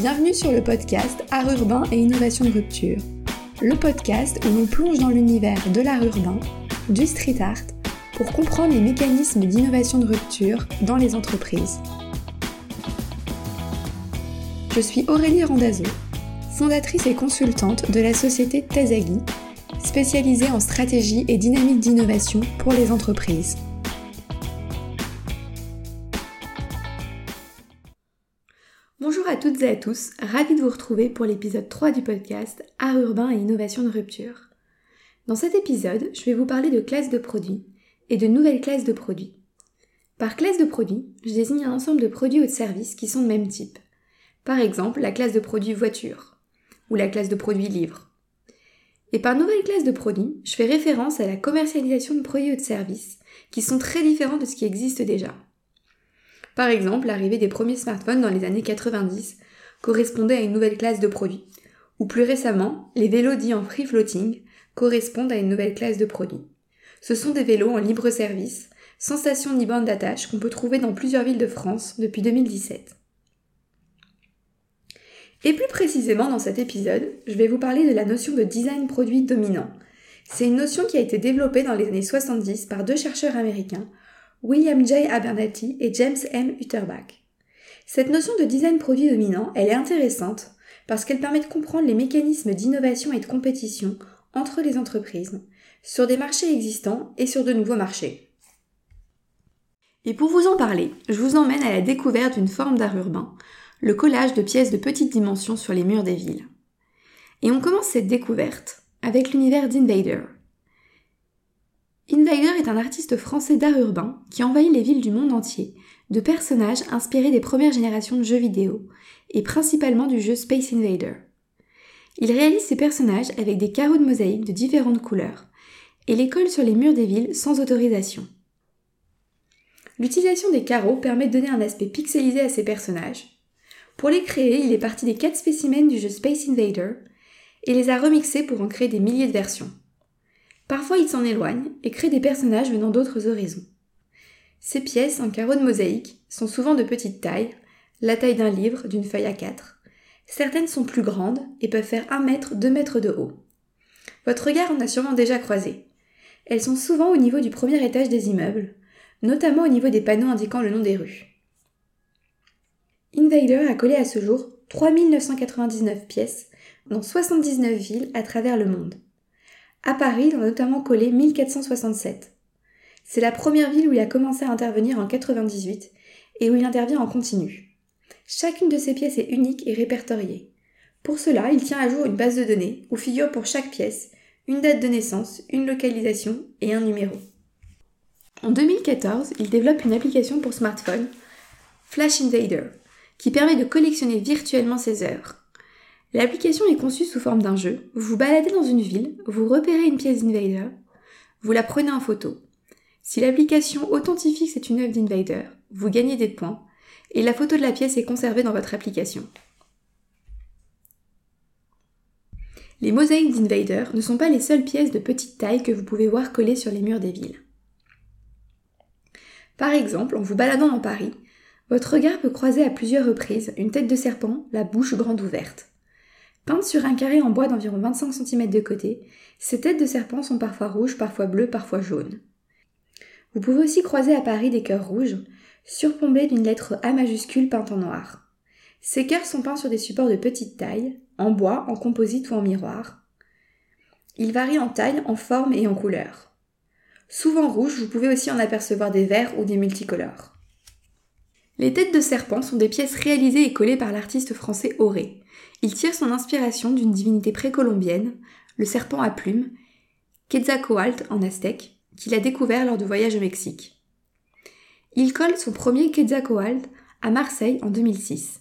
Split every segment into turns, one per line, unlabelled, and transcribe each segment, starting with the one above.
Bienvenue sur le podcast Art urbain et innovation de rupture. Le podcast où l'on plonge dans l'univers de l'art urbain, du street art, pour comprendre les mécanismes d'innovation de rupture dans les entreprises. Je suis Aurélie Randazzo, fondatrice et consultante de la société Tazagi, spécialisée en stratégie et dynamique d'innovation pour les entreprises. Bonjour à toutes et à tous, ravie de vous retrouver pour l'épisode 3 du podcast Art urbain et innovation de rupture. Dans cet épisode, je vais vous parler de classes de produits et de nouvelles classes de produits. Par classe de produits, je désigne un ensemble de produits ou de services qui sont de même type. Par exemple, la classe de produits voiture ou la classe de produits livres. Et par nouvelle classe de produits, je fais référence à la commercialisation de produits ou de services qui sont très différents de ce qui existe déjà. Par exemple, l'arrivée des premiers smartphones dans les années 90 correspondait à une nouvelle classe de produits, ou plus récemment, les vélos dits en free floating correspondent à une nouvelle classe de produits. Ce sont des vélos en libre service, sans station ni bande d'attache qu'on peut trouver dans plusieurs villes de France depuis 2017. Et plus précisément dans cet épisode, je vais vous parler de la notion de design produit dominant. C'est une notion qui a été développée dans les années 70 par deux chercheurs américains, William J. Abernathy et James M. Utterbach. Cette notion de design produit dominant, elle est intéressante parce qu'elle permet de comprendre les mécanismes d'innovation et de compétition entre les entreprises, sur des marchés existants et sur de nouveaux marchés. Et pour vous en parler, je vous emmène à la découverte d'une forme d'art urbain, le collage de pièces de petite dimension sur les murs des villes. Et on commence cette découverte avec l'univers d'Invader, Invader est un artiste français d'art urbain qui envahit les villes du monde entier de personnages inspirés des premières générations de jeux vidéo, et principalement du jeu Space Invader. Il réalise ses personnages avec des carreaux de mosaïque de différentes couleurs, et les colle sur les murs des villes sans autorisation. L'utilisation des carreaux permet de donner un aspect pixelisé à ses personnages. Pour les créer, il est parti des 4 spécimens du jeu Space Invader et les a remixés pour en créer des milliers de versions. Parfois il s'en éloigne et crée des personnages venant d'autres horizons. Ces pièces en carreaux de mosaïque sont souvent de petite taille, la taille d'un livre, d'une feuille à quatre. Certaines sont plus grandes et peuvent faire un mètre, deux mètres de haut. Votre regard en a sûrement déjà croisé. Elles sont souvent au niveau du premier étage des immeubles, notamment au niveau des panneaux indiquant le nom des rues. Invader a collé à ce jour 3999 pièces dans 79 villes à travers le monde. À Paris, il a notamment collé 1467. C'est la première ville où il a commencé à intervenir en 98 et où il intervient en continu. Chacune de ces pièces est unique et répertoriée. Pour cela, il tient à jour une base de données où figure pour chaque pièce une date de naissance, une localisation et un numéro. En 2014, il développe une application pour smartphone, Flash Invader, qui permet de collectionner virtuellement ses œuvres. L'application est conçue sous forme d'un jeu. Vous baladez dans une ville, vous repérez une pièce d'Invader, vous la prenez en photo. Si l'application authentifie que c'est une œuvre d'Invader, vous gagnez des points et la photo de la pièce est conservée dans votre application. Les mosaïques d'Invader ne sont pas les seules pièces de petite taille que vous pouvez voir collées sur les murs des villes. Par exemple, en vous baladant dans Paris, votre regard peut croiser à plusieurs reprises une tête de serpent, la bouche grande ouverte. Peintes sur un carré en bois d'environ 25 cm de côté, ces têtes de serpent sont parfois rouges, parfois bleues, parfois jaunes. Vous pouvez aussi croiser à Paris des cœurs rouges, surplombés d'une lettre A majuscule peinte en noir. Ces cœurs sont peints sur des supports de petite taille, en bois, en composite ou en miroir. Ils varient en taille, en forme et en couleur. Souvent rouges, vous pouvez aussi en apercevoir des verts ou des multicolores. Les têtes de serpent sont des pièces réalisées et collées par l'artiste français Auré. Il tire son inspiration d'une divinité précolombienne, le serpent à plumes, Quetzalcoatl en aztèque, qu'il a découvert lors de voyage au Mexique. Il colle son premier Quetzalcoatl à Marseille en 2006.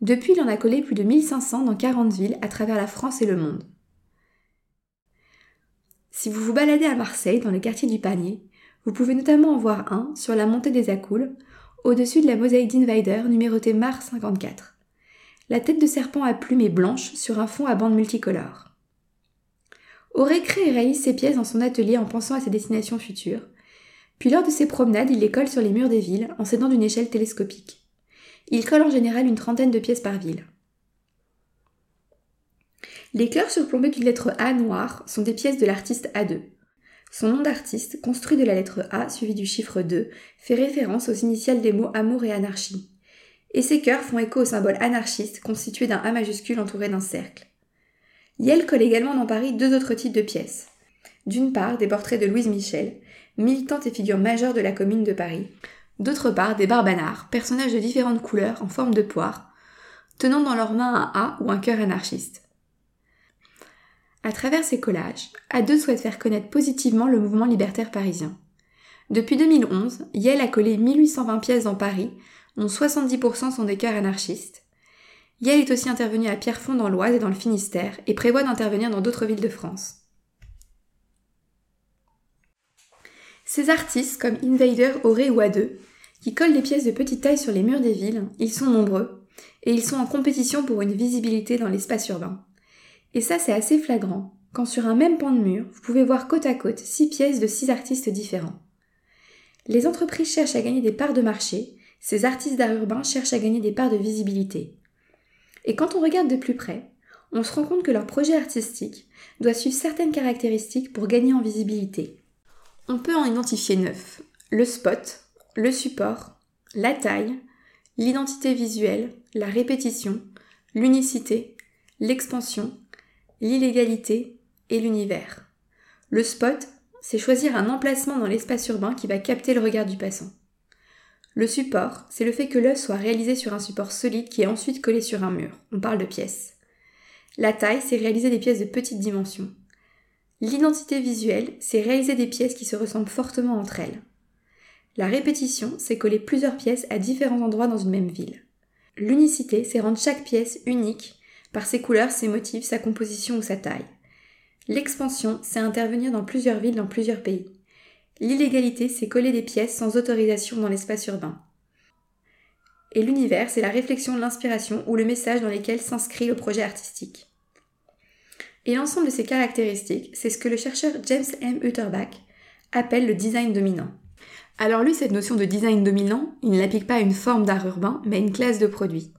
Depuis, il en a collé plus de 1500 dans 40 villes à travers la France et le monde. Si vous vous baladez à Marseille, dans le quartier du Panier, vous pouvez notamment en voir un sur la montée des Accoules, au-dessus de la mosaïque d'Invader numérotée Mars 54. La tête de serpent à plumes est blanche sur un fond à bandes multicolores. Auré crée et réalise ses pièces dans son atelier en pensant à ses destinations futures. Puis lors de ses promenades, il les colle sur les murs des villes en s'aidant d'une échelle télescopique. Il colle en général une trentaine de pièces par ville. Les cœurs surplombés d'une lettre A noire sont des pièces de l'artiste A2. Son nom d'artiste, construit de la lettre A suivi du chiffre 2, fait référence aux initiales des mots amour et anarchie. Et ces cœurs font écho au symbole anarchiste constitué d'un A majuscule entouré d'un cercle. Yale colle également dans Paris deux autres types de pièces. D'une part, des portraits de Louise Michel, militante et figure majeure de la commune de Paris. D'autre part, des barbanards, personnages de différentes couleurs en forme de poire, tenant dans leurs mains un A ou un cœur anarchiste. À travers ces collages, A2 souhaite faire connaître positivement le mouvement libertaire parisien. Depuis 2011, Yale a collé 1820 pièces dans Paris, dont 70% sont des cœurs anarchistes. Yale est aussi intervenu à Pierrefonds dans l'Oise et dans le Finistère et prévoit d'intervenir dans d'autres villes de France. Ces artistes, comme Invader, Auré ou A2, qui collent des pièces de petite taille sur les murs des villes, ils sont nombreux, et ils sont en compétition pour une visibilité dans l'espace urbain. Et ça, c'est assez flagrant, quand sur un même pan de mur, vous pouvez voir côte à côte six pièces de six artistes différents. Les entreprises cherchent à gagner des parts de marché, ces artistes d'art urbain cherchent à gagner des parts de visibilité. Et quand on regarde de plus près, on se rend compte que leur projet artistique doit suivre certaines caractéristiques pour gagner en visibilité. On peut en identifier neuf. Le spot, le support, la taille, l'identité visuelle, la répétition, l'unicité, l'expansion, l'illégalité et l'univers. Le spot, c'est choisir un emplacement dans l'espace urbain qui va capter le regard du passant. Le support, c'est le fait que l'œuvre soit réalisé sur un support solide qui est ensuite collé sur un mur. On parle de pièces. La taille, c'est réaliser des pièces de petite dimension. L'identité visuelle, c'est réaliser des pièces qui se ressemblent fortement entre elles. La répétition, c'est coller plusieurs pièces à différents endroits dans une même ville. L'unicité, c'est rendre chaque pièce unique par ses couleurs, ses motifs, sa composition ou sa taille. L'expansion, c'est intervenir dans plusieurs villes, dans plusieurs pays. L'illégalité, c'est coller des pièces sans autorisation dans l'espace urbain. Et l'univers, c'est la réflexion, l'inspiration ou le message dans lesquels s'inscrit le projet artistique. Et l'ensemble de ces caractéristiques, c'est ce que le chercheur James M. Utterbach appelle le design dominant. Alors lui, cette notion de design dominant, il ne l'applique pas à une forme d'art urbain, mais à une classe de produits.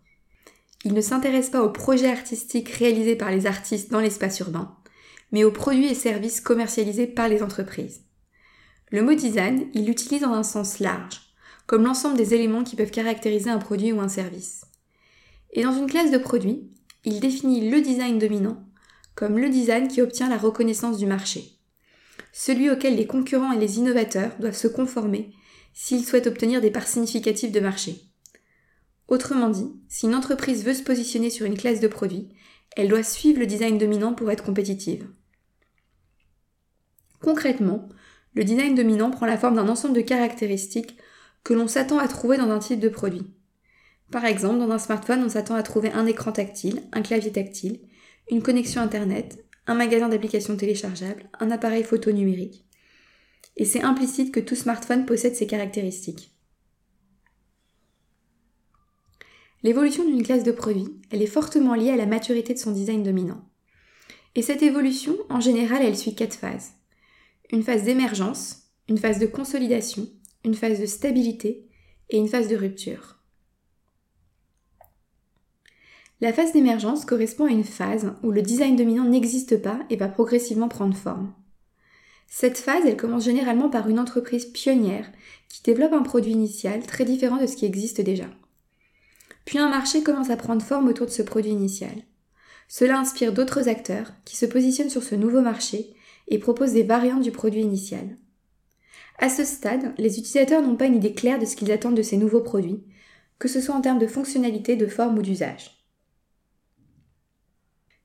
Il ne s'intéresse pas aux projets artistiques réalisés par les artistes dans l'espace urbain, mais aux produits et services commercialisés par les entreprises. Le mot design, il l'utilise dans un sens large, comme l'ensemble des éléments qui peuvent caractériser un produit ou un service. Et dans une classe de produits, il définit le design dominant comme le design qui obtient la reconnaissance du marché, celui auquel les concurrents et les innovateurs doivent se conformer s'ils souhaitent obtenir des parts significatives de marché. Autrement dit, si une entreprise veut se positionner sur une classe de produits, elle doit suivre le design dominant pour être compétitive. Concrètement, le design dominant prend la forme d'un ensemble de caractéristiques que l'on s'attend à trouver dans un type de produit. Par exemple, dans un smartphone, on s'attend à trouver un écran tactile, un clavier tactile, une connexion Internet, un magasin d'applications téléchargeables, un appareil photo numérique. Et c'est implicite que tout smartphone possède ces caractéristiques. L'évolution d'une classe de produits, elle est fortement liée à la maturité de son design dominant. Et cette évolution, en général, elle suit quatre phases. Une phase d'émergence, une phase de consolidation, une phase de stabilité et une phase de rupture. La phase d'émergence correspond à une phase où le design dominant n'existe pas et va progressivement prendre forme. Cette phase, elle commence généralement par une entreprise pionnière qui développe un produit initial très différent de ce qui existe déjà. Puis un marché commence à prendre forme autour de ce produit initial. Cela inspire d'autres acteurs qui se positionnent sur ce nouveau marché et proposent des variantes du produit initial. À ce stade, les utilisateurs n'ont pas une idée claire de ce qu'ils attendent de ces nouveaux produits, que ce soit en termes de fonctionnalité, de forme ou d'usage.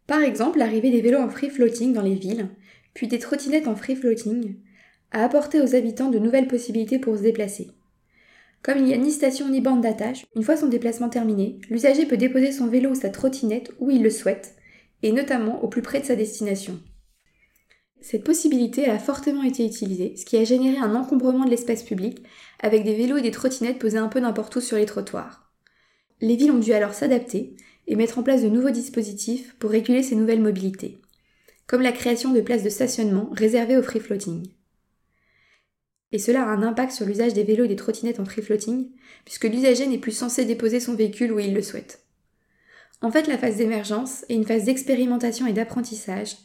Par exemple, l'arrivée des vélos en free floating dans les villes, puis des trottinettes en free floating, a apporté aux habitants de nouvelles possibilités pour se déplacer. Comme il n'y a ni station ni bande d'attache, une fois son déplacement terminé, l'usager peut déposer son vélo ou sa trottinette où il le souhaite, et notamment au plus près de sa destination. Cette possibilité a fortement été utilisée, ce qui a généré un encombrement de l'espace public, avec des vélos et des trottinettes posés un peu n'importe où sur les trottoirs. Les villes ont dû alors s'adapter et mettre en place de nouveaux dispositifs pour réguler ces nouvelles mobilités, comme la création de places de stationnement réservées au free floating et cela a un impact sur l'usage des vélos et des trottinettes en free floating, puisque l'usager n'est plus censé déposer son véhicule où il le souhaite. En fait, la phase d'émergence est une phase d'expérimentation et d'apprentissage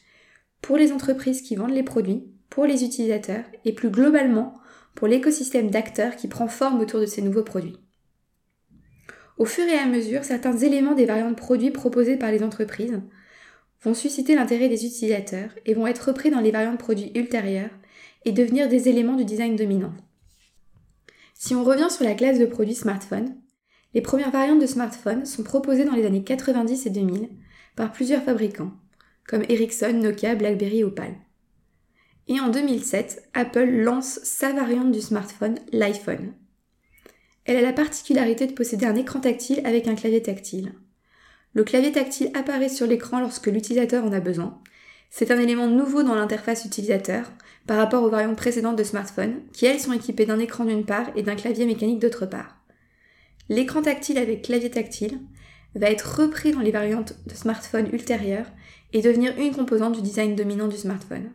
pour les entreprises qui vendent les produits, pour les utilisateurs et plus globalement pour l'écosystème d'acteurs qui prend forme autour de ces nouveaux produits. Au fur et à mesure, certains éléments des variantes produits proposées par les entreprises vont susciter l'intérêt des utilisateurs et vont être repris dans les variantes produits ultérieures et devenir des éléments du design dominant. Si on revient sur la classe de produits smartphone, les premières variantes de smartphones sont proposées dans les années 90 et 2000 par plusieurs fabricants, comme Ericsson, Nokia, BlackBerry ou Palm. Et en 2007, Apple lance sa variante du smartphone, l'iPhone. Elle a la particularité de posséder un écran tactile avec un clavier tactile. Le clavier tactile apparaît sur l'écran lorsque l'utilisateur en a besoin. C'est un élément nouveau dans l'interface utilisateur par rapport aux variantes précédentes de smartphones, qui elles sont équipées d'un écran d'une part et d'un clavier mécanique d'autre part. L'écran tactile avec clavier tactile va être repris dans les variantes de smartphones ultérieures et devenir une composante du design dominant du smartphone.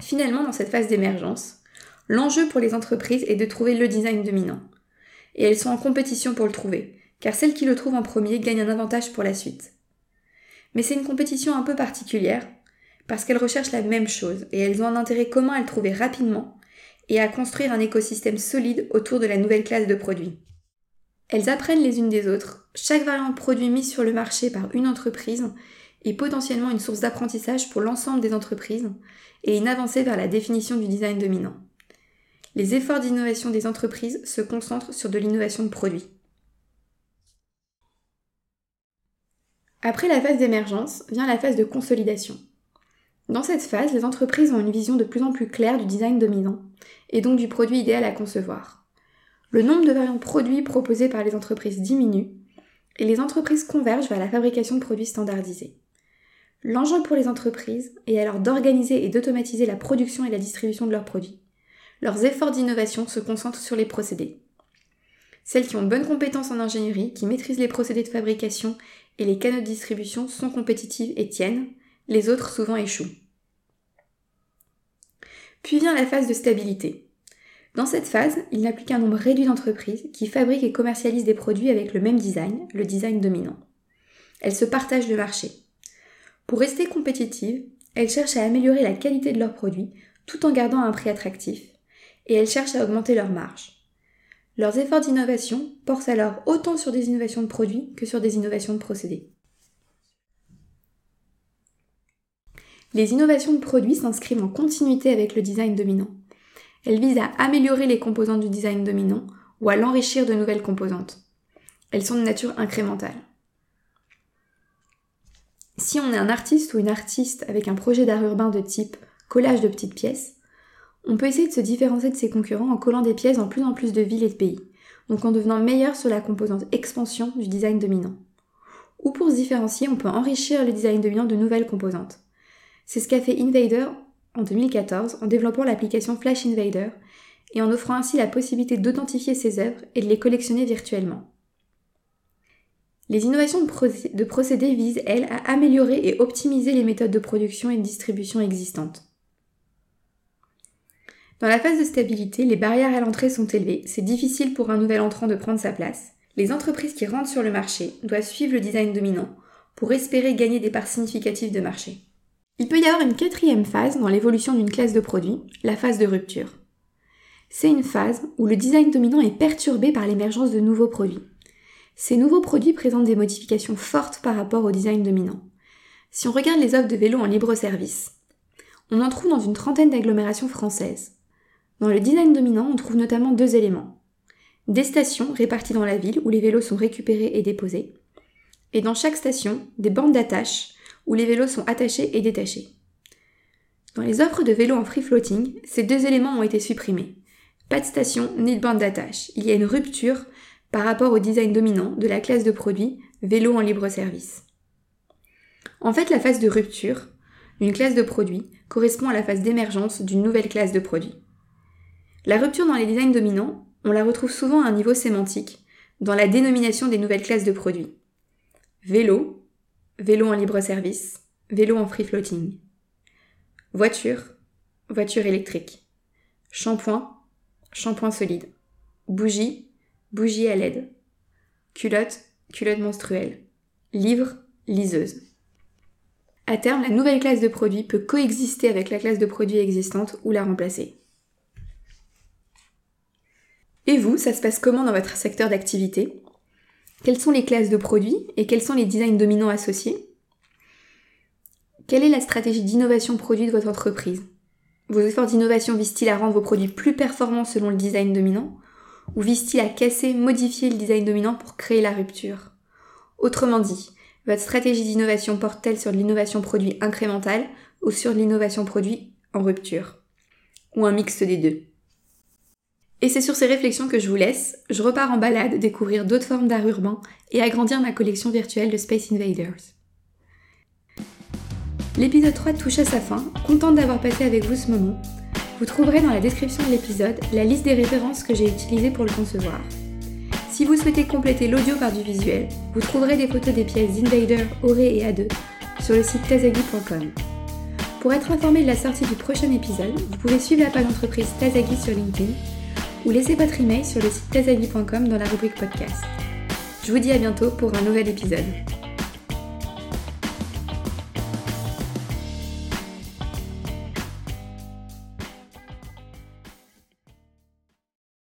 Finalement, dans cette phase d'émergence, l'enjeu pour les entreprises est de trouver le design dominant. Et elles sont en compétition pour le trouver, car celles qui le trouvent en premier gagnent un avantage pour la suite. Mais c'est une compétition un peu particulière, parce qu'elles recherchent la même chose, et elles ont un intérêt commun à le trouver rapidement, et à construire un écosystème solide autour de la nouvelle classe de produits. Elles apprennent les unes des autres, chaque variante de produit mise sur le marché par une entreprise est potentiellement une source d'apprentissage pour l'ensemble des entreprises et une avancée vers la définition du design dominant. Les efforts d'innovation des entreprises se concentrent sur de l'innovation de produits. Après la phase d'émergence vient la phase de consolidation. Dans cette phase, les entreprises ont une vision de plus en plus claire du design dominant, et donc du produit idéal à concevoir. Le nombre de variantes produits proposées par les entreprises diminue, et les entreprises convergent vers la fabrication de produits standardisés. L'enjeu pour les entreprises est alors d'organiser et d'automatiser la production et la distribution de leurs produits. Leurs efforts d'innovation se concentrent sur les procédés. Celles qui ont bonnes compétences en ingénierie, qui maîtrisent les procédés de fabrication et les canaux de distribution sont compétitives et tiennent, les autres souvent échouent. Puis vient la phase de stabilité. Dans cette phase, il plus qu'un nombre réduit d'entreprises qui fabriquent et commercialisent des produits avec le même design, le design dominant. Elles se partagent le marché. Pour rester compétitives, elles cherchent à améliorer la qualité de leurs produits tout en gardant un prix attractif, et elles cherchent à augmenter leurs marges. Leurs efforts d'innovation portent alors autant sur des innovations de produits que sur des innovations de procédés. Les innovations de produits s'inscrivent en continuité avec le design dominant. Elles visent à améliorer les composantes du design dominant ou à l'enrichir de nouvelles composantes. Elles sont de nature incrémentale. Si on est un artiste ou une artiste avec un projet d'art urbain de type collage de petites pièces, on peut essayer de se différencier de ses concurrents en collant des pièces dans plus en plus de villes et de pays, donc en devenant meilleur sur la composante expansion du design dominant. Ou pour se différencier, on peut enrichir le design dominant de nouvelles composantes. C'est ce qu'a fait Invader en 2014 en développant l'application Flash Invader et en offrant ainsi la possibilité d'authentifier ses œuvres et de les collectionner virtuellement. Les innovations de, procédés visent, elles, à améliorer et optimiser les méthodes de production et de distribution existantes. Dans la phase de stabilité, les barrières à l'entrée sont élevées, c'est difficile pour un nouvel entrant de prendre sa place. Les entreprises qui rentrent sur le marché doivent suivre le design dominant pour espérer gagner des parts significatives de marché. Il peut y avoir une quatrième phase dans l'évolution d'une classe de produits, la phase de rupture. C'est une phase où le design dominant est perturbé par l'émergence de nouveaux produits. Ces nouveaux produits présentent des modifications fortes par rapport au design dominant. Si on regarde les offres de vélos en libre service, on en trouve dans une trentaine d'agglomérations françaises. Dans le design dominant, on trouve notamment deux éléments. Des stations réparties dans la ville où les vélos sont récupérés et déposés. Et dans chaque station, des bandes d'attache où les vélos sont attachés et détachés. Dans les offres de vélos en free floating, ces deux éléments ont été supprimés. Pas de station ni de bande d'attache. Il y a une rupture par rapport au design dominant de la classe de produits vélo en libre service. En fait, la phase de rupture d'une classe de produits correspond à la phase d'émergence d'une nouvelle classe de produits. La rupture dans les designs dominants, on la retrouve souvent à un niveau sémantique, dans la dénomination des nouvelles classes de produits. Vélo, vélo en libre service, vélo en free floating. Voiture, voiture électrique. Shampoing, shampoing solide. Bougie, bougie à LED. Culotte, culotte menstruelle. Livre, liseuse. À terme, la nouvelle classe de produits peut coexister avec la classe de produits existante ou la remplacer. Et vous, ça se passe comment dans votre secteur d'activité? Quelles sont les classes de produits et quels sont les designs dominants associés? Quelle est la stratégie d'innovation produit de votre entreprise? Vos efforts d'innovation visent-ils à rendre vos produits plus performants selon le design dominant? Ou visent-ils à casser, modifier le design dominant pour créer la rupture? Autrement dit, votre stratégie d'innovation porte-t-elle sur l'innovation produit incrémentale ou sur l'innovation produit en rupture? Ou un mixte des deux? Et c'est sur ces réflexions que je vous laisse. Je repars en balade découvrir d'autres formes d'art urbain et agrandir ma collection virtuelle de Space Invaders. L'épisode 3 touche à sa fin, contente d'avoir passé avec vous ce moment. Vous trouverez dans la description de l'épisode la liste des références que j'ai utilisées pour le concevoir. Si vous souhaitez compléter l'audio par du visuel, vous trouverez des photos des pièces d'Invader, Auré et A2 sur le site tazagi.com. Pour être informé de la sortie du prochain épisode, vous pouvez suivre la page entreprise Tazagi sur LinkedIn ou laisser votre email sur le site tazagi.com dans la rubrique podcast. Je vous dis à bientôt pour un nouvel épisode.